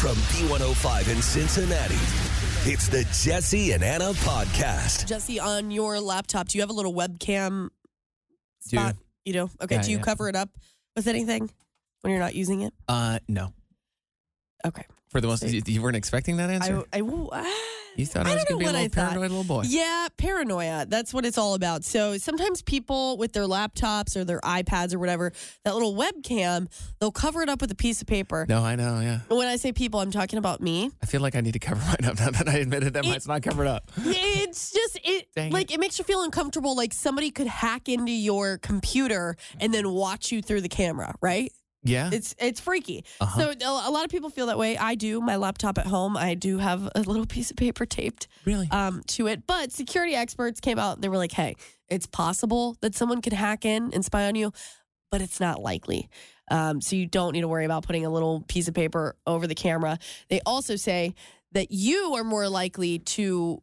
From B105 in Cincinnati, it's the Jesse and Anna podcast. Jesse, on your laptop, do you have a little webcam Do. spot? You do? Okay. Yeah, do you yeah. cover it up with anything when you're not using it? Uh, no. Okay. For the most, you, you weren't expecting that answer. I, I, ah, you thought I, I was going to be a little I thought. paranoid little boy. Yeah, paranoia. That's what it's all about. So sometimes people with their laptops or their iPads or whatever, that little webcam, they'll cover it up with a piece of paper. No, I know. Yeah, When I say people, I'm talking about me. I feel like I need to cover mine up now that I admitted that It- mine's not covered up. It's just it Dang like it. makes you feel uncomfortable like somebody could hack into your computer and then watch you through the camera, right? Yeah. It's it's freaky. Uh-huh. So a lot of people feel that way. I do. My laptop at home, I do have a little piece of paper taped really? um, to it. But security experts came out. And they were like, "Hey, it's possible that someone could hack in and spy on you, but it's not likely. Um, so you don't need to worry about putting a little piece of paper over the camera." They also say that you are more likely to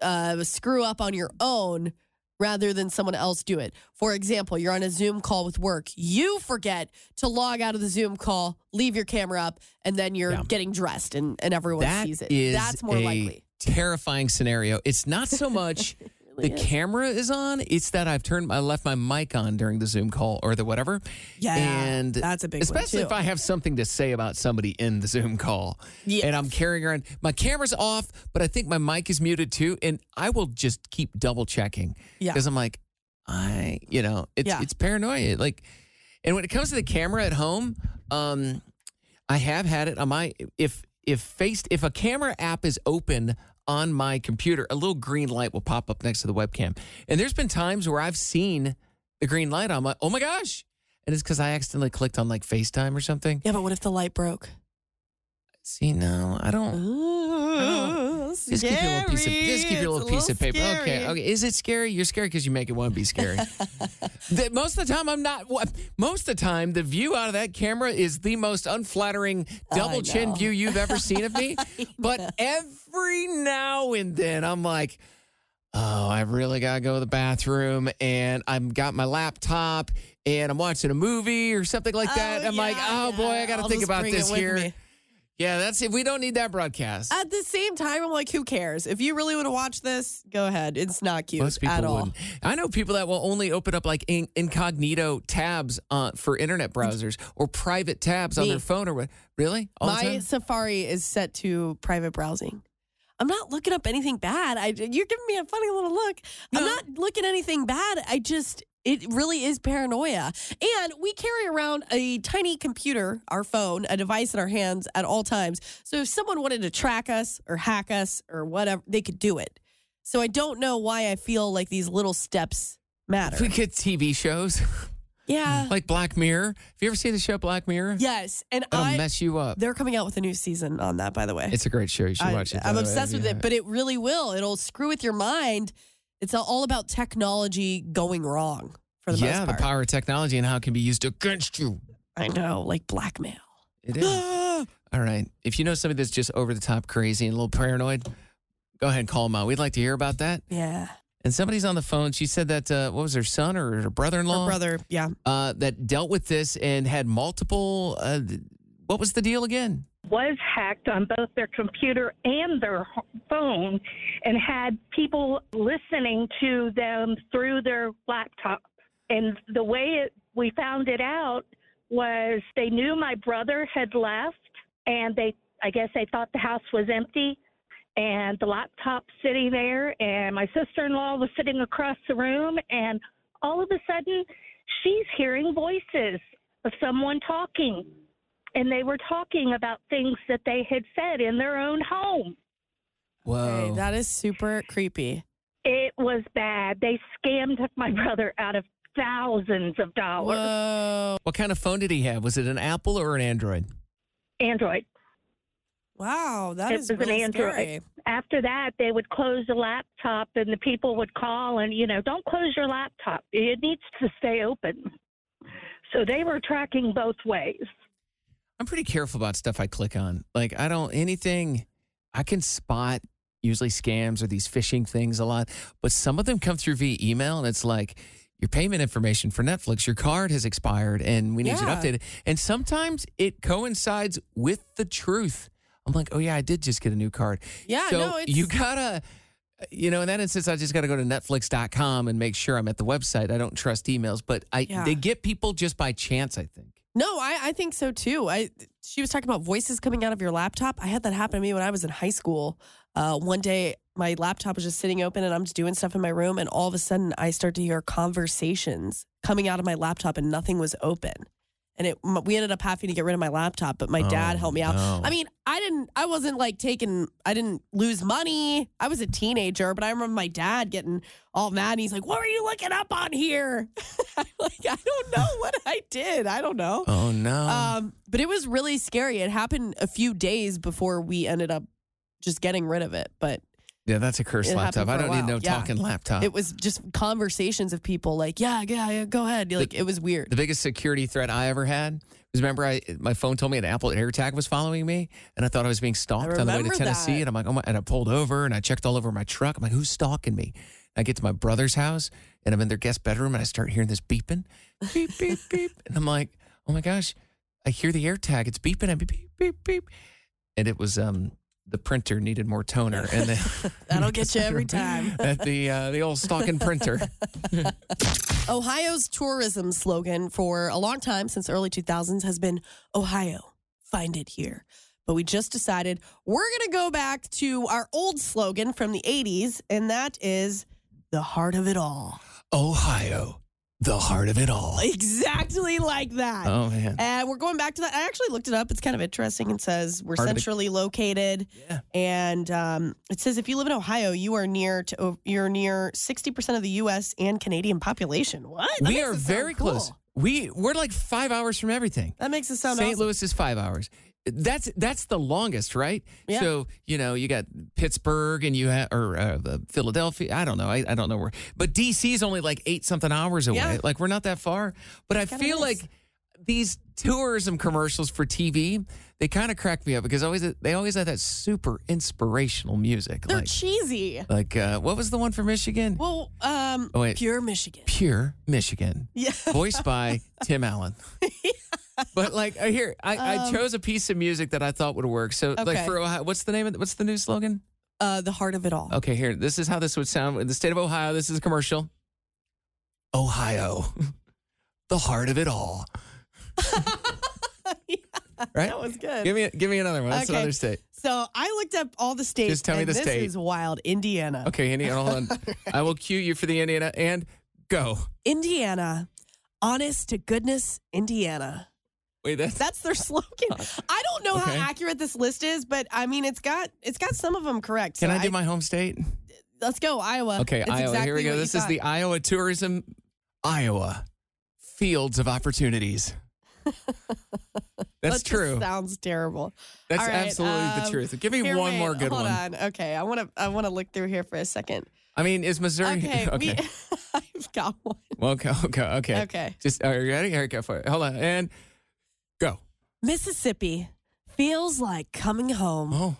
uh, screw up on your own rather than someone else do it. For example, you're on a Zoom call with work. You forget to log out of the Zoom call, leave your camera up, and then you're Yeah. getting dressed and, and everyone That sees it. That's more a likely. terrifying scenario. It's not so much the is. camera is on; it's that I've turned, I left my mic on during the Zoom call or the whatever. Yeah, and that's a big especially if I have something to say about somebody in the Zoom call, Yes. and I'm carrying around my camera's off, but I think my mic is muted too, and I will just keep double checking Yeah. because I'm like, I, you know, it's Yeah. it's paranoia. Like, and when it comes to the camera at home, um, I have had it on my if if faced if a camera app is open on my computer, a little green light will pop up next to the webcam. And there's been times where I've seen the green light on my oh my gosh. And it's because I accidentally clicked on like FaceTime or something. Yeah, but what if the light broke? See, no, I don't. Ooh, Just keep your little piece of just keep your little piece of paper. Okay, okay. Is it scary? You're scary because you make it want to be scary. The- most of the time, I'm not. what- Most of the time, the view out of that camera is the most unflattering double chin view you've ever seen of me. but every now and then, I'm like, oh, I really gotta go to the bathroom, and I've got my laptop, and I'm watching a movie or something like that. I'm like, oh boy, I gotta I'll think about this here. me. Yeah, that's it. We don't need that broadcast. At the same time, I'm like, who cares? If you really want to watch this, go ahead. It's not cute Most people at all. wouldn't. I know people that will only open up like in, incognito tabs uh, for internet browsers or private tabs on Me. their phone or what. Really? All My? Safari is set to private browsing. I'm not looking up anything bad. I, you're giving me a funny little look. I'm not looking anything bad. I just, it really is paranoia. And we carry around a tiny computer, our phone, a device in our hands at all times. So if someone wanted to track us or hack us or whatever, they could do it. So I don't know why I feel like these little steps matter. If we get TV shows yeah. like Black Mirror. Have you ever seen the show Black Mirror? Yes. And It'll I, mess you up. they're coming out with a new season on that, by the way. It's a great show. You should I, watch it. I'm the way, obsessed with you it, but it really will. It'll screw with your mind. It's all about technology going wrong for the yeah, most the power of technology and how it can be used against you. I know, like blackmail. It is. All right. If you know somebody that's just over the top crazy and a little paranoid, go ahead and call them out. We'd like to hear about that. yeah, And somebody's on the phone. She said that, uh, what was her son or her brother in law? her brother. Yeah, uh, that dealt with this and had multiple. Uh, what was the deal again? Was hacked on both their computer and their phone and had people listening to them through their laptop. And the way it, we found it out was they knew my brother had left and they I guess they thought the house was empty and the laptop sitting there and my sister-in-law was sitting across the room and all of a sudden she's hearing voices of someone talking and they were talking about things that they had said in their own home. Whoa. Okay, that is super creepy. It was bad. They scammed my brother out of thousands of dollars. Whoa. what kind of phone did he have? Was it an Apple or an Android? Android. Wow, that It is was an really Android. scary. After that, they would close the laptop, and the people would call and, you know, don't close your laptop. It needs to stay open. So they were tracking both ways. I'm pretty careful about stuff I click on. Like I don't anything I can spot usually scams or these phishing things a lot, but some of them come through via email and it's like your payment information for Netflix, your card has expired and we need Yeah. update it. And sometimes it coincides with the truth. I'm like, oh yeah, I did just get a new card. Yeah, so no, you gotta you know, in that instance, I just got to go to Netflix.com and make sure I'm at the website. I don't trust emails, but I Yeah. they get people just by chance. I think. No, I, I think so too. I she was talking about voices coming out of your laptop. I had that happen to me when I was in high school. Uh, one day, my laptop was just sitting open, and I'm just doing stuff in my room, and all of a sudden, I start to hear conversations coming out of my laptop, and nothing was open. And it, we ended up having to get rid of my laptop, but my dad Oh, helped me out. no. I mean, I didn't, I wasn't like taking, I didn't lose money. I was a teenager, but I remember my dad getting all mad. And he's like, "What are you looking up on here?" I'm like, I don't know what I did. I don't know. Oh no. Um, but it was really scary. It happened a few days before we ended up just getting rid of it. But Yeah, that's a cursed It laptop. I don't need no yeah. talking laptop. it was just conversations of people like, yeah, yeah, yeah go ahead. Like it was weird. the biggest security threat I ever had was remember I my phone told me an Apple AirTag was following me, and I thought I was being stalked on the way to Tennessee, that. and I'm like, oh my, and I pulled over and I checked all over my truck. I'm like, who's stalking me? I get to my brother's house and I'm in their guest bedroom and I start hearing this beeping, beep beep beep, and I'm like, oh my gosh, I hear the AirTag. It's beeping and beep beep beep, and it was um the printer needed more toner, and then That'll get you every time. at the uh, the old stalking printer. Ohio's tourism slogan for a long time since early 2000s has been Ohio, find it here. But we just decided we're going to go back to our old slogan from the 80s, and that is the heart of it all. Ohio, the heart of it all. Exactly like that. Oh man. And we're going back to that. I actually looked it up. It's kind of interesting. It says we're Heart of the- centrally located, Yeah. and um, it says if you live in Ohio, you are near to you're near sixty percent of the U.S. and Canadian population. What? That we are very cool. close. We we're like five hours from everything. That makes it sound St. awesome. Louis is five hours. That's that's the longest, right? Yeah. So you know you got Pittsburgh and you have or uh, Philadelphia. I don't know. I, I don't know where, but DC is only like eight something hours away. Yeah. Like we're not that far. But I kinda feel is. like these tourism commercials for TV they kind of crack me up because always they always have that super inspirational music. They're like cheesy. like uh, what was the one for Michigan? Well, um, Oh, wait. pure Michigan. Pure Michigan. Yeah. voiced by Tim Allen. But like I here, I, I chose a piece of music that I thought would work. So like Um, for Ohio, what's the name of what's the new slogan? Uh, the heart of it all. Okay, here. This is how this would sound in the state of Ohio. This is a commercial. Ohio, the heart of it all. Right? That was good. Give me give me another one. That's Okay. another state. so I looked up all the states. Just tell me and the this state. is wild. Indiana. Okay, Indiana, hold on. I will cue you for the Indiana and go. Indiana. Honest to goodness, Indiana. Wait, that's That's their slogan. I don't know Okay. how accurate this list is, but I mean, it's got it's got some of them correct. Can So I do my home state? Let's go, Iowa. Okay, It's Iowa. Here we go. This is thought. the Iowa tourism, Iowa, fields of opportunities. That's That true. sounds terrible. That's All right, absolutely the um, truth. Give me Here, one wait, more good hold one. on. Okay, I want to I want to look through here for a second. I mean, is Missouri Okay, okay? We, I've got one. well, okay, okay, okay. Okay. Just are you ready? Here, go for it. Hold on, and go. Mississippi feels like coming home. Oh,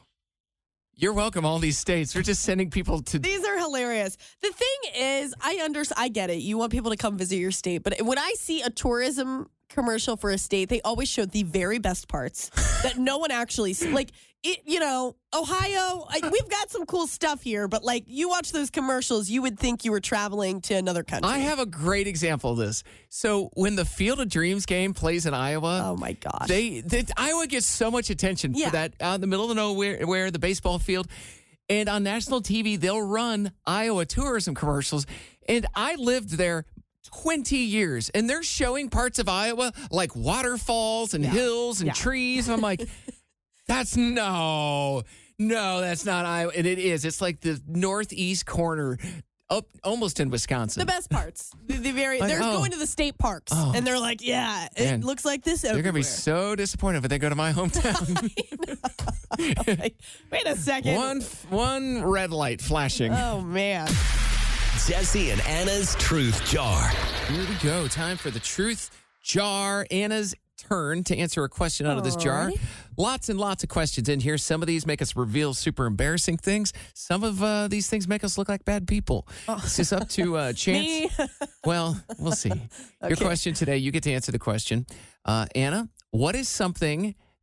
you're welcome. All these states. We're just sending people to. These are hilarious. The thing is, I understand. I get it. You want people to come visit your state, but when I see a tourism commercial for a state, they always showed the very best parts that no one actually. Like it, you know, Ohio. I, we've got some cool stuff here, but like you watch those commercials, you would think you were traveling to another country. I have a great example of this. So when the Field of Dreams game plays in Iowa, oh my gosh. They, they Iowa gets so much attention Yeah. for that out in the middle of nowhere, where the baseball field, and on national TV they'll run Iowa tourism commercials. And I lived there. 20 years and they're showing parts of Iowa like waterfalls and hills and Yeah. trees. And I'm like, that's no, no, that's not Iowa. And it is. It's like the northeast corner up almost in Wisconsin. the best parts. The, the very Like, they're oh. going to the state parks Oh. and they're like, yeah, it Man. looks like this They're gonna be so disappointed when they go to my hometown. Wait a second. one one red light flashing. Oh man. Jesse and Anna's Truth Jar. Here we go. Time for the truth jar. Anna's turn to answer a question out of this jar. Alrighty. Lots and lots of questions in here. Some of these make us reveal super embarrassing things. Some of uh, these things make us look like bad people. This is up to uh, chance. Me. Well, we'll see. Your Okay. question today, you get to answer the question. Uh, Anna, what is something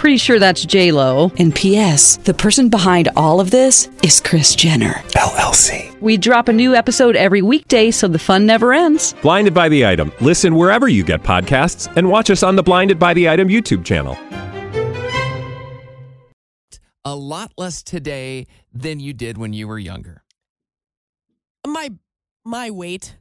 Pretty sure that's J Lo. And P.S. The person behind all of this is Kris Jenner. LLC. We drop a new episode every weekday, so the fun never ends. Blinded by the item. Listen wherever you get podcasts, and watch us on the Blinded by the Item YouTube channel. A lot less today than you did when you were younger. my my weight,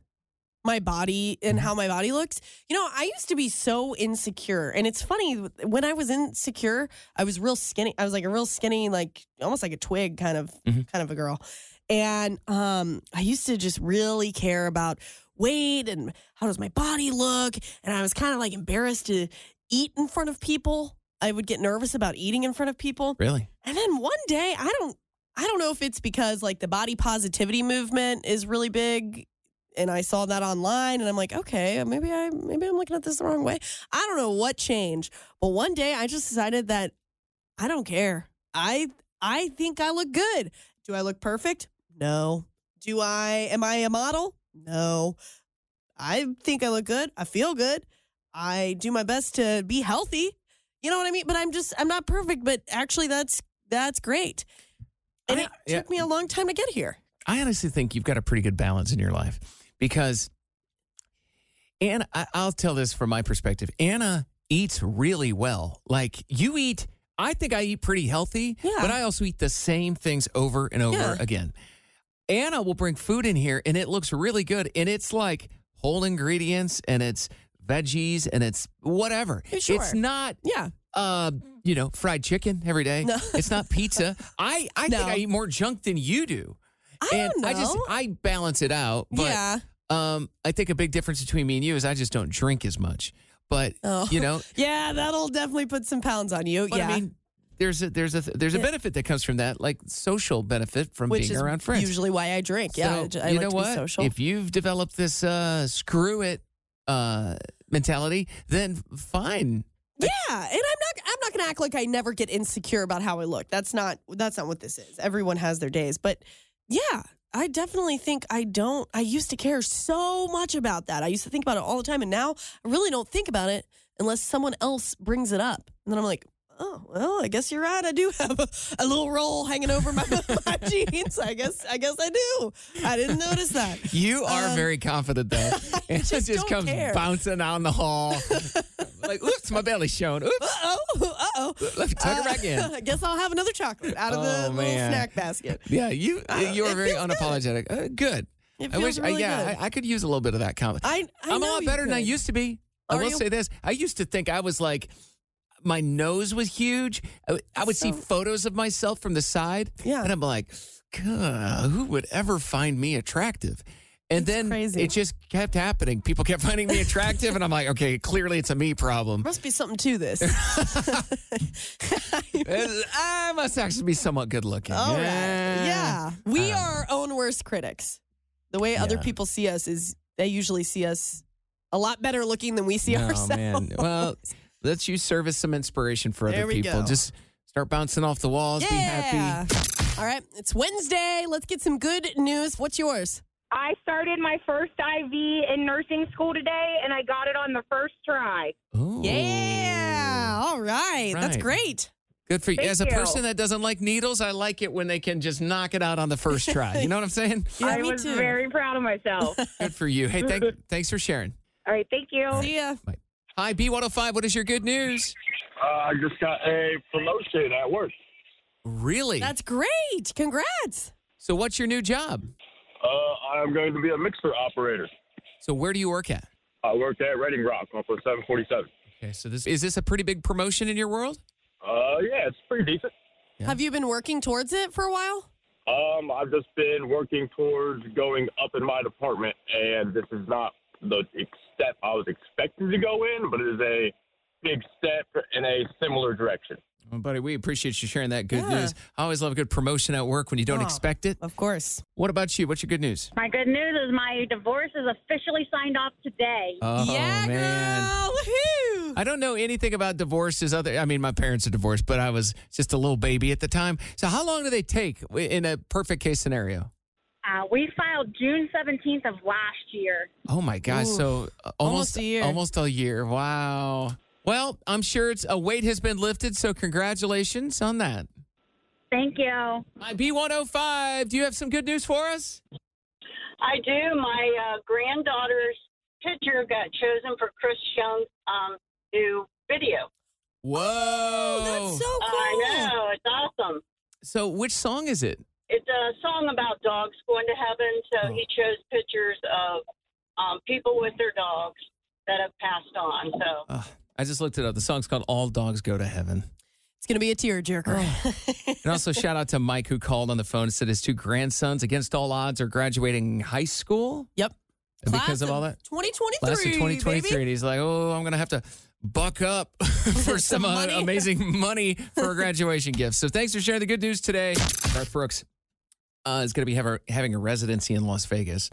my body, and Mm-hmm. how my body looks. You know, I used to be so insecure, and it's funny when I was insecure, I was real skinny. I was like a real skinny, like almost like a twig kind of Mhm. kind of a girl, and um, I used to just really care about weight and how does my body look, and I was kind of like embarrassed to eat in front of people. I would get nervous about eating in front of people. Really? And then one day, I don't I don't know if it's because like the body positivity movement is really big and I saw that online and I'm like, okay, maybe I maybe I'm looking at this the wrong way. I don't know what changed, but one day I just decided that I don't care. I I think I look good. Do I look perfect? No. Do I am I a model? No. I think I look good. I feel good. I do my best to be healthy. You know what I mean? But I'm just I'm not perfect, but actually that's that's great. And I- it yeah. took me a long time to get here. I honestly think you've got a pretty good balance in your life because Anna, I, I'll tell this from my perspective. Anna eats really well. Like you eat, I think I eat pretty healthy, Yeah. but I also eat the same things over and over Yeah. again. Anna will bring food in here and it looks really good. And it's like whole ingredients and it's veggies and it's whatever. Sure. It's not Yeah. uh, you know, fried chicken every day. No. It's not pizza. I, I No. think I eat more junk than you do. I and don't know. I just I balance it out. But yeah. um I think a big difference between me and you is I just don't drink as much. But Oh. you know, Yeah, that'll definitely put some pounds on you. but yeah. I mean there's a there's a there's a benefit that comes from that, like social benefit from Which being around friends. usually why I drink. Yeah. I So, I, you like know what? If you've developed this uh screw it uh mentality, then fine. yeah, and I'm not I'm not going to act like I never get insecure about how I look. That's not that's not what this is. Everyone has their days, but yeah, I definitely think I don't I used to care so much about that. I used to think about it all the time and now I really don't think about it unless someone else brings it up. And then I'm like, "Oh, well, I guess you're right. I do have a, a little roll hanging over my, my jeans. I guess I guess I do. I didn't notice that. You are Um, very confident though. and just it just comes care. bouncing down the hall. like, oops, my belly's showing. Oops. Uh-oh. Uh-oh. Let's tuck her back in. I guess I'll have another chocolate out of the Oh, little man. snack basket. Yeah, you Uh, you are it very good. unapologetic. Uh, good. It I wish, uh, really yeah, good. I, I could use a little bit of that comment. I, I I'm a lot better than I could. used to be. I Are will you? say this: I used to think I was like, my nose was huge. I, I would see photos of myself from the side, Yeah. and I'm like, God, who would ever find me attractive? And then crazy. it just kept happening. People kept finding me attractive, and I'm like, okay, clearly it's a me problem. Must be something to this. I must actually be somewhat good looking. All right. Yeah. We Um, are our own worst critics. The way other Yeah. people see us is they usually see us a lot better looking than we see Oh, ourselves. man. Well, let's you serve as some inspiration for There other we people. go. Just start bouncing off the walls. Be happy. All right. It's Wednesday. Let's get some good news. What's yours? I started my first IV in nursing school today, and I got it on the first try. Ooh. Yeah. All right. right. That's great. Good for you. Thank As a you. person that doesn't like needles, I like it when they can just knock it out on the first try. You know what I'm saying? Yeah, I me was too. very proud of myself. Good for you. Hey, thank, thanks for sharing. All right, thank you. See ya. Hi, B105. What is your good news? Uh, I just got a promotion at work. Really? That's great. Congrats. so, what's your new job? Uh, I'm going to be a mixer operator. So, where do you work at? I work at Reading Rock off of 747. Okay, so this is this a pretty big promotion in your world? Uh, yeah, it's pretty decent. Yeah. Have you been working towards it for a while? Um, I've just been working towards going up in my department, and this is not the step I was expecting to go in, but it is a big step in a similar direction. Well, buddy, we appreciate you sharing that good Yeah. news. I always love a good promotion at work when you don't Oh. expect it. Of course. What about you? What's your good news? My good news is my divorce is officially signed off today. Oh yeah, man. girl. Woohoo. I don't know anything about divorces. Other, I mean, my parents are divorced, but I was just a little baby at the time. So, how long do they take in a perfect case scenario? Uh, we filed June 17th of last year. Oh my gosh! Ooh. So uh, Almost almost a year. Almost a year. Wow. Well, I'm sure it's a weight has been lifted. So, congratulations on that. Thank you. My B105. Do you have some good news for us? I do. My uh, granddaughter's picture got chosen for Chris Young's um, new video. Whoa! Oh, that's so cool. I know. It's awesome. So, which song is it? It's a song about dogs going to heaven. So Oh. he chose pictures of um, people with their dogs that have passed on. So Uh, I just looked it up. The song's called "All Dogs Go to Heaven." It's going to be a tearjerker. And also, shout out to Mike who called on the phone and said his two grandsons, against all odds, are graduating high school. Yep. And because Class of all that, 2023. class of 2023. baby. And he's like, oh, I'm going to have to buck up for some, Some uh, money. amazing money for a graduation gift. So thanks for sharing the good news today. Garth Brooks uh, is going to be having a residency in Las Vegas,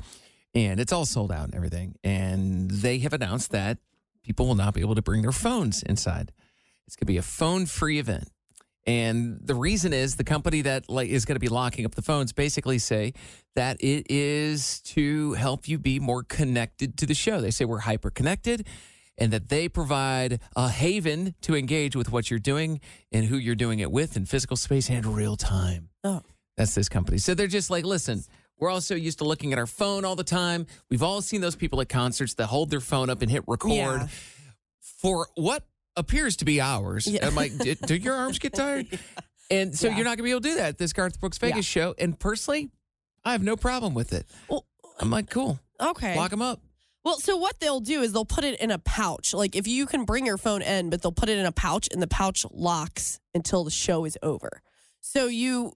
and it's all sold out and everything. And they have announced that people will not be able to bring their phones inside. It's going to be a phone-free event. And the reason is the company that like is going to be locking up the phones basically say that it is to help you be more connected to the show. They say we're hyper connected and that they provide a haven to engage with what you're doing and who you're doing it with in physical space and real time. Oh. That's this company. So they're just like, listen, we're also used to looking at our phone all the time. We've all seen those people at concerts that hold their phone up and hit record Yeah. for what appears to be hours. Yeah. I'm like, do, do your arms get tired? And so Yeah. you're not going to be able to do that at this Garth Brooks Vegas show. And personally, I have no problem with it. Well, I'm like, cool, okay. lock them up. Well, so what they'll do is they'll put it in a pouch. Like if you can bring your phone in, but they'll put it in a pouch and the pouch locks until the show is over. So you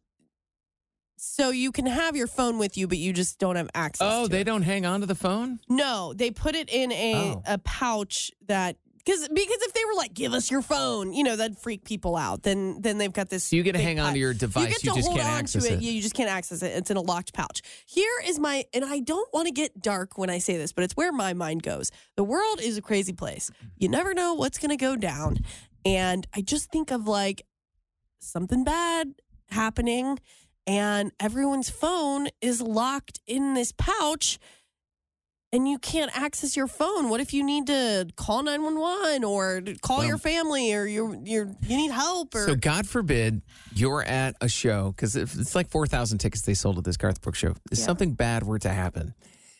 so you can have your phone with you, but you just don't have access. Oh, they it. don't hang on to the phone? No, they put it in a Oh. a pouch that because because if they were like, give us your phone, you know, that'd freak people out. Then then they've got this. So you get to hang on to your device. You, get You to just hold can't on access to it. Yeah, you just can't access it. It's in a locked pouch. Here is my, and I don't want to get dark when I say this, but it's where my mind goes. The world is a crazy place. You never know what's going to go down, and I just think of like something bad happening, and everyone's phone is locked in this pouch and you can't access your phone. What if you need to call 911 or call Well- your family or you you you need help or So God forbid you're at a show because it's like four thousand tickets they sold at this Garth Brooks show. If Yeah. something bad were to happen,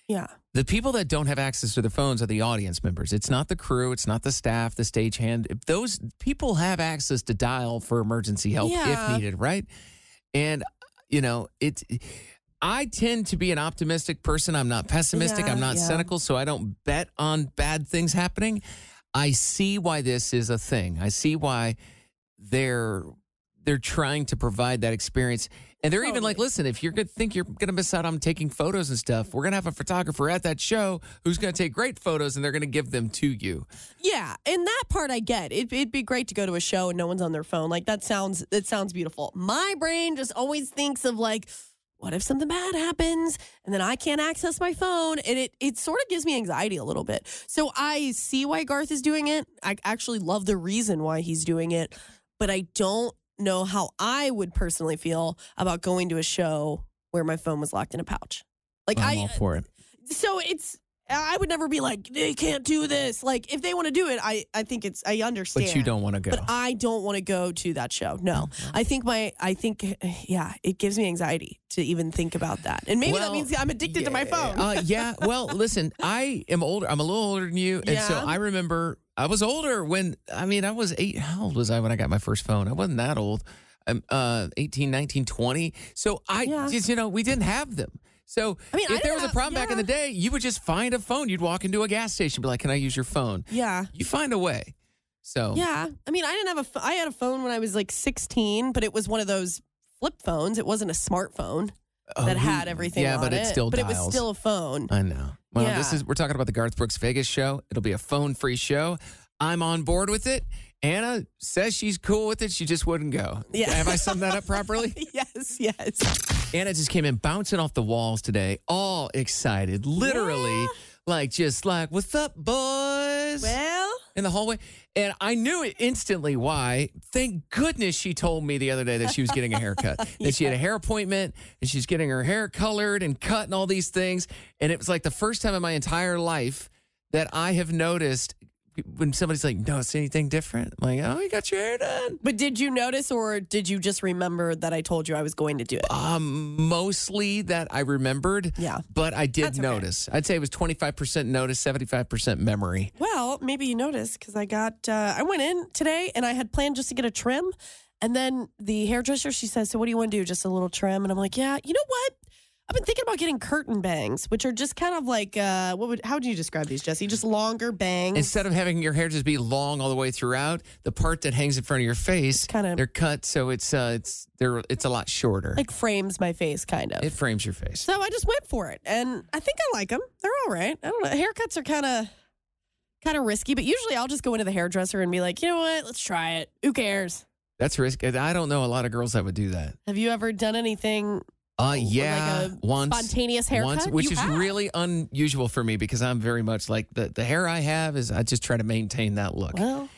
yeah. the people that don't have access to their phones are the audience members. It's not the crew. It's not the staff, the stagehand. If those people have access to dial for emergency help Yeah. if needed, right? And you know it. I tend to be an optimistic person. I'm not pessimistic. Yeah, I'm not yeah. cynical, so I don't bet on bad things happening. I see why this is a thing. I see why they're they're trying to provide that experience. And they're even like, listen, if you're going to think you're going to miss out on taking photos and stuff, we're going to have a photographer at that show who's going to take great photos and they're going to give them to you. Yeah, and that part I get. It, it'd be great to go to a show and no one's on their phone. Like that sounds that sounds beautiful. My brain just always thinks of like, what if something bad happens and then I can't access my phone? And it it sort of gives me anxiety a little bit. So I see why Garth is doing it. I actually love the reason why he's doing it, but I don't know how I would personally feel about going to a show where my phone was locked in a pouch. Like I'm I all for it. Uh, so it's I would never be like they can't do this. Like if they want to do it, I I think it's I understand. But you don't want to go. But I don't want to go to that show. No, I think my I think yeah, it gives me anxiety to even think about that, and maybe that means I'm addicted to my phone. uh, yeah. Well, listen, I am older. I'm a little older than you, and so I remember I was older when. I mean, I was eight. How old was I when I got my first phone? I wasn't that old. I'm uh, 18, 19, 20. So I just, you know, we didn't have them. So I mean, I if there didn't was a problem back in the day, you would just find a phone. You'd walk into a gas station, be like, "Can I use your phone?" yeah. You find a way. So Yeah, I mean, I didn't have a. I had a phone when I was like 16, but it was one of those flip phones. It wasn't a smartphone Oh, that had everything. Yeah, on but it it still But it was still a phone. I know. Well, this is we're talking about the Garth Brooks Vegas show. It'll be a phone-free show. I'm on board with it. Anna says she's cool with it. She just wouldn't go. Yeah. Have I summed that up properly? yes, yes. Anna just came in bouncing off the walls today, all excited, literally, like just like, "What's up, boys?" Well, in the hallway, and I knew it instantly. Why? Thank goodness she told me the other day that she was getting a haircut. That she had a hair appointment, and she's getting her hair colored and cut and all these things. And it was like the first time in my entire life that I have noticed when somebody's like, "No, it's anything different?" I'm like, "Oh, you got your hair done." But did you notice, or did you just remember that I told you I was going to do it? Um, mostly that I remembered. Yeah. But I did That's okay. notice. I'd say it was 25% notice, 75% memory. Well, maybe you noticed because I got uh, I went in today and I had planned just to get a trim, and then the hairdresser she says, "So what do you want to do? Just a little trim?" And I'm like, "Yeah, you know what? I've been thinking about getting curtain bangs, which are just kind of like uh, what would how would you describe these, Jesse? Just longer bangs. Instead of having your hair just be long all the way throughout, the part that hangs in front of your face, kinda- they're cut so it's uh it's they're it's a lot shorter. like frames my face, kind of. it frames your face. So I just went for it, and I think I like them. They're all right. I don't know. Haircuts are kind of kind of risky, but usually I'll just go into the hairdresser and be like, you know what? Let's try it. Who cares? That's risky. I don't know a lot of girls that would do that. Have you ever done anything Uh yeah, a once spontaneous haircut? once, which You is have. really unusual for me because I'm very much like the the hair I have is I just try to maintain that look. Well,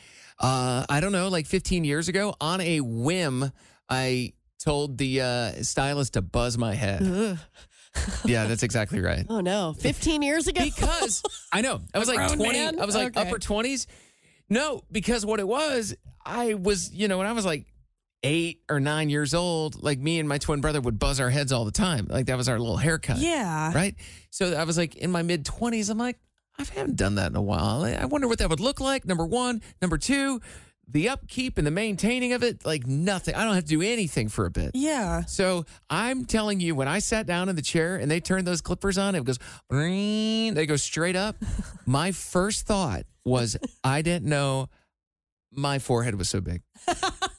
Uh, I don't know, like 15 years ago, on a whim, I told the uh, stylist to buzz my head. ugh. yeah, that's exactly right. oh no, 15 years ago. Because I know I was like 20. man? I was like Okay. upper 20s. No, because what it was, I was, you know, when I was like eight or nine years old, like me and my twin brother would buzz our heads all the time. Like that was our little haircut. yeah. Right. So I was like in my mid 20s. I'm like, I haven't done that in a while. I I wonder what that would look like. Number one. Number two, the upkeep and the maintaining of it, like nothing. I don't have to do anything for a bit. Yeah. So I'm telling you, when I sat down in the chair and they turned those clippers on, it goes, they go straight up. my first thought was, I didn't know my forehead was so big.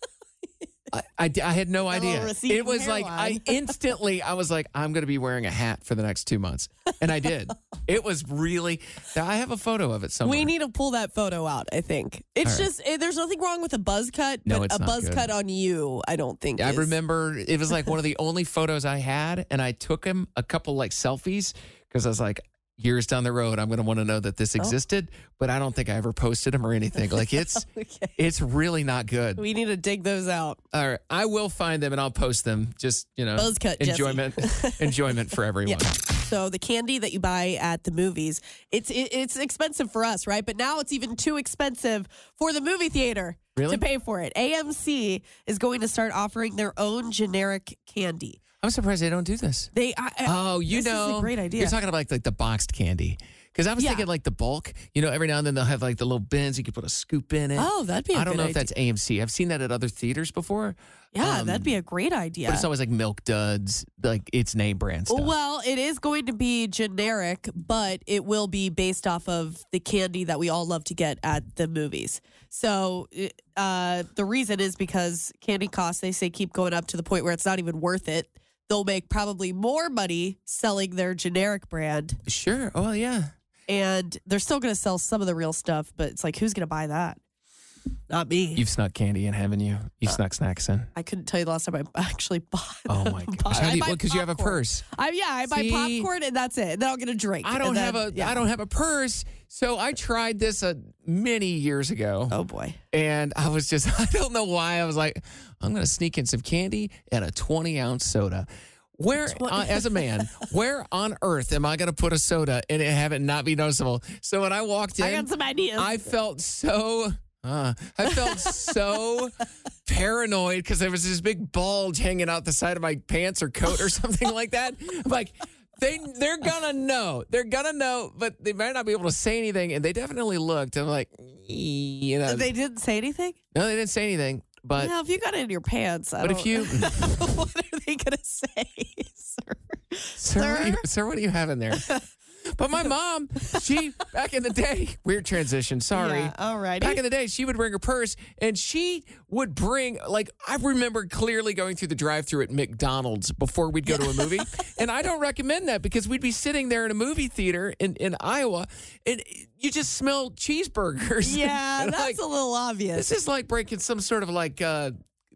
I, I, I had no idea. It was like I instantly I was like I'm going to be wearing a hat for the next two months, and I did. it was really. I have a photo of it somewhere. We need to pull that photo out, I think. It's right. just, eh, there's nothing wrong with a buzz cut, No, but a buzz good. cut on you, I don't think. I is- remember it was like one of the only photos I had, and I took him a couple like selfies because I was like, years down the road, I'm going to want to know that Oh. this existed, but I don't think I ever posted them or anything. Like it's, it's really not good. We need to dig those out. All right, I will find them and I'll post them. Just you know, Buzz cut, enjoyment, enjoyment for everyone. So the candy that you buy at the movies, it's it, it's expensive for us, right? But now it's even too expensive for the movie theater Really? to pay for it. AMC is going to start offering their own generic candy. I'm surprised they don't do this. They I, I- Oh, you this is a great idea. You're talking about like, like the boxed candy. Because I was Yeah. thinking like the bulk. You know, every now and then they'll have like the little bins. You could put a scoop in it. Oh, that'd be a I don't know if that's AMC. I've seen that at other theaters before. yeah, Um, that'd be a great idea. But it's always like Milk Duds, like it's name brand stuff. Well, it is going to be generic, but it will be based off of the candy that we all love to get at the movies. So uh, the reason is because candy costs, they say, keep going up to the point where it's not even worth it. They'll make probably more money selling their generic brand, Sure. Oh, yeah. and they're still going to sell some of the real stuff. But it's like, who's going to buy that? Not me. You've snuck candy in, haven't you? You Uh, snuck snacks in. I couldn't tell you the last time I actually bought. Oh my gosh! I buy Because you have a purse. I, yeah, I buy See? popcorn and that's it. Then I'll get a drink. I don't and have then- a. yeah. don't have a purse. So I tried this uh, many years ago. Oh boy. And I was just, I don't know why. I was like, I'm going to sneak in some candy and a 20 ounce soda. Where, uh, as a man, where on earth am I going to put a soda and it have it not be noticeable? So when I walked in, I got some ideas. I felt so. Uh, I felt so paranoid because there was this big bulge hanging out the side of my pants or coat or something like that. I'm like, they they're gonna know. They're gonna know, but they might not be able to say anything. And they definitely looked. I'm like, you know, they didn't say anything. no, they didn't say anything. But if you got it in your pants, I but don't, if you, what are they gonna say, sir? sir, what do you, Sir? sir, what do you have in there? But my mom, she back in the day, weird transition. Sorry. Yeah, all righty. Back in the day, she would bring her purse and she would bring, like, I remember clearly going through the drive through at McDonald's before we'd go to a movie. and I don't recommend that because we'd be sitting there in a movie theater in, in Iowa and you just smell cheeseburgers. Yeah, that's like, a little obvious. This is like breaking some sort of like, uh,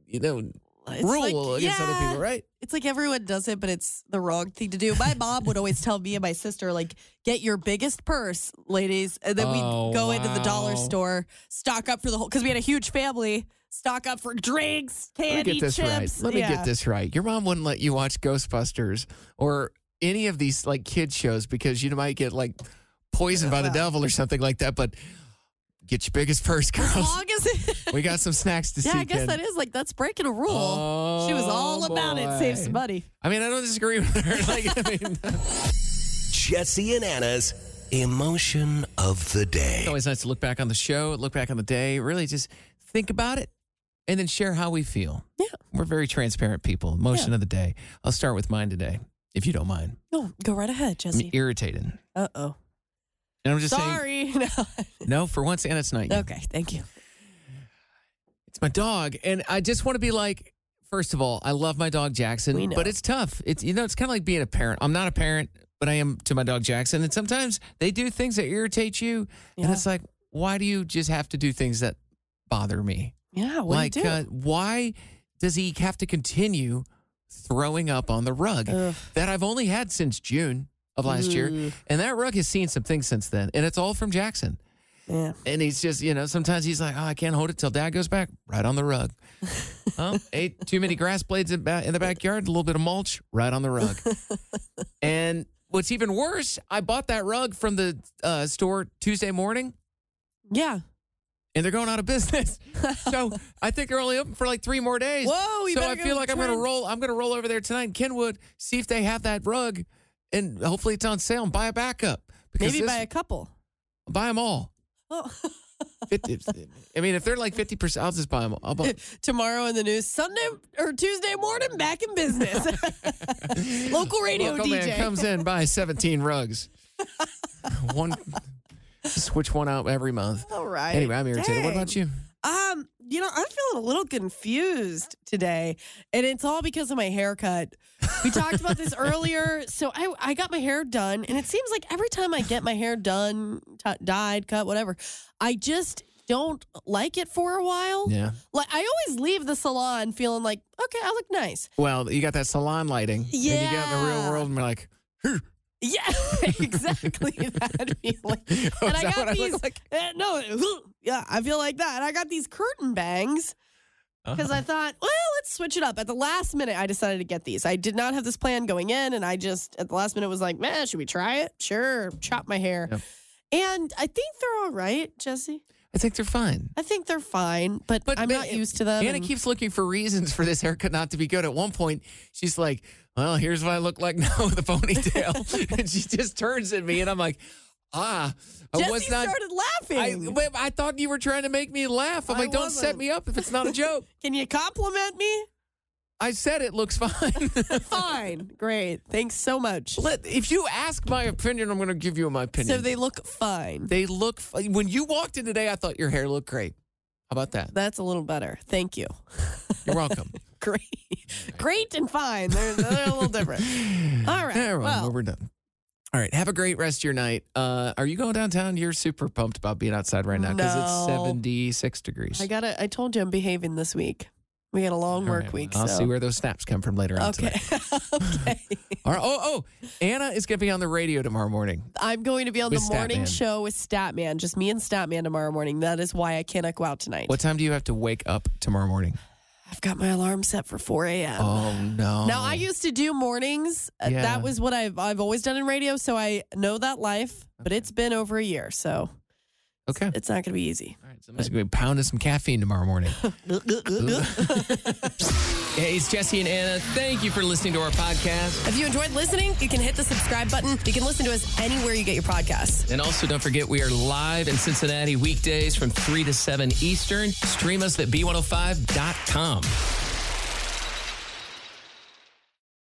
you know, It's rule like- against other people, right? It's like everyone does it, but it's the wrong thing to do. My mom would always tell me and my sister, like, get your biggest purse, ladies. And then Oh, we'd go into the dollar store, stock up for the whole, because we had a huge family, stock up for drinks, Let me candy, get this chips. right. Let me Yeah. get this right. Your mom wouldn't let you watch Ghostbusters or any of these like kid shows because you might get like poisoned by the devil or something like that. But get your biggest purse, As girls. long as it, we got some snacks to see. yeah. I guess kid. that is like, that's breaking a rule. she was all Oh, about it, save some money. I mean, I don't disagree with her. Like, I mean, Jesse and Anna's emotion of the day. it's always nice to look back on the show, look back on the day, really just think about it, and then share how we feel. Yeah. We're very transparent people. Emotion of the day. I'll start with mine today, if you don't mind. No, go right ahead, I'm Jesse. irritated. Uh oh. And I'm just saying, Sorry. No. no, for once, and it's not you. okay, thank you. It's my dog, and I just want to be like. First of all, I love my dog Jackson, but it's tough. It's you know, it's kind of like being a parent. I'm not a parent, but I am to my dog Jackson, and sometimes they do things that irritate you, and it's like, why do you just have to do things that bother me? Yeah, like, do you do? Uh, why does he have to continue throwing up on the rug Ugh. that I've only had since June of last year, Mm. and that rug has seen some things since then, and it's all from Jackson. yeah. And he's just, you know, sometimes he's like, oh, I can't hold it till dad goes back. Right on the rug. oh, ate too many grass blades in, ba- in the backyard, a little bit of mulch, right on the rug. and what's even worse, I bought that rug from the uh, store Tuesday morning Yeah. and they're going out of business. so I think they're only open for like three more days. Whoa, you so I feel like I'm going to roll. I'm going to roll over there tonight in Kenwood, see if they have that rug, and hopefully it's on sale and buy a backup. Because Maybe this- buy a couple. buy them all. Oh. 50, I mean, if they're like 50%, I'll just buy them. I'll buy, Tomorrow in the news, Sunday or Tuesday morning, back in business. Local radio Local DJ. man comes in, buys 17 rugs. one, switch one out every month. All right. Anyway, I'm irritated. What about you? Um, you know, I'm feeling a little confused today, and it's all because of my haircut. We talked about this earlier. So I, I got my hair done, and it seems like every time I get my hair done, t- dyed, cut, whatever, I just don't like it for a while. Yeah. Like I always leave the salon feeling like, okay, I look nice. Well, you got that salon lighting. And you get in the real world and we're like. Yeah, exactly that feeling. Oh, and I got I these. look like? uh, no, yeah, I feel like that. And I got these curtain bangs because Uh-huh. I thought, well, let's switch it up. At the last minute, I decided to get these. I did not have this plan going in, and I just at the last minute was like, man, should we try it? Sure, chop my hair. Yep. And I think they're all right, Jesse. I think they're fine. I think they're fine, but, I'm man, not used to them. Anna and- keeps looking for reasons for this haircut not to be good. At one point, she's like, "Well, here's what I look like now with a ponytail," and she just turns at me, and I'm like, "Ah, I Jesse was not." started laughing. but I thought you were trying to make me laugh. I'm I like, "Don't set wasn't. me up if it's not a joke." Can you compliment me? I said it looks fine. Fine, great. Thanks so much. Let- if you ask my opinion, I'm going to give you my opinion. So they look fine. They look. f- When you walked in today, I thought your hair looked great. How about that? That's a little better. Thank you. You're welcome. Great. Great and fine. They're, they're a little different. All right. Well, well, we're done. All right. Have a great rest of your night. Uh, are you going downtown? You're super pumped about being outside right now because it's 76 degrees. I got to I told you I'm behaving this week. We had a long All work right, week. I'll so. see where those snaps come from later on Okay. okay. All right. Oh, oh, Anna is going to be on the radio tomorrow morning. I'm going to be on the morning Statman. show with Statman, just me and Statman tomorrow morning. That is why I cannot go out tonight. What time do you have to wake up tomorrow morning? I've got my alarm set for 4 a.m. Oh no. Now I used to do mornings. Uh, Yeah. That was what I've I've always done in radio, so I know that life. But it's been over a year, so Okay. it's not going to be easy. All right, so I'm just going to be pounding some caffeine tomorrow morning. hey, it's Jesse and Anna. Thank you for listening to our podcast. If you enjoyed listening, you can hit the subscribe button. You can listen to us anywhere you get your podcasts. And also, don't forget, we are live in Cincinnati weekdays from 3 to 7 Eastern. Stream us at b105.com.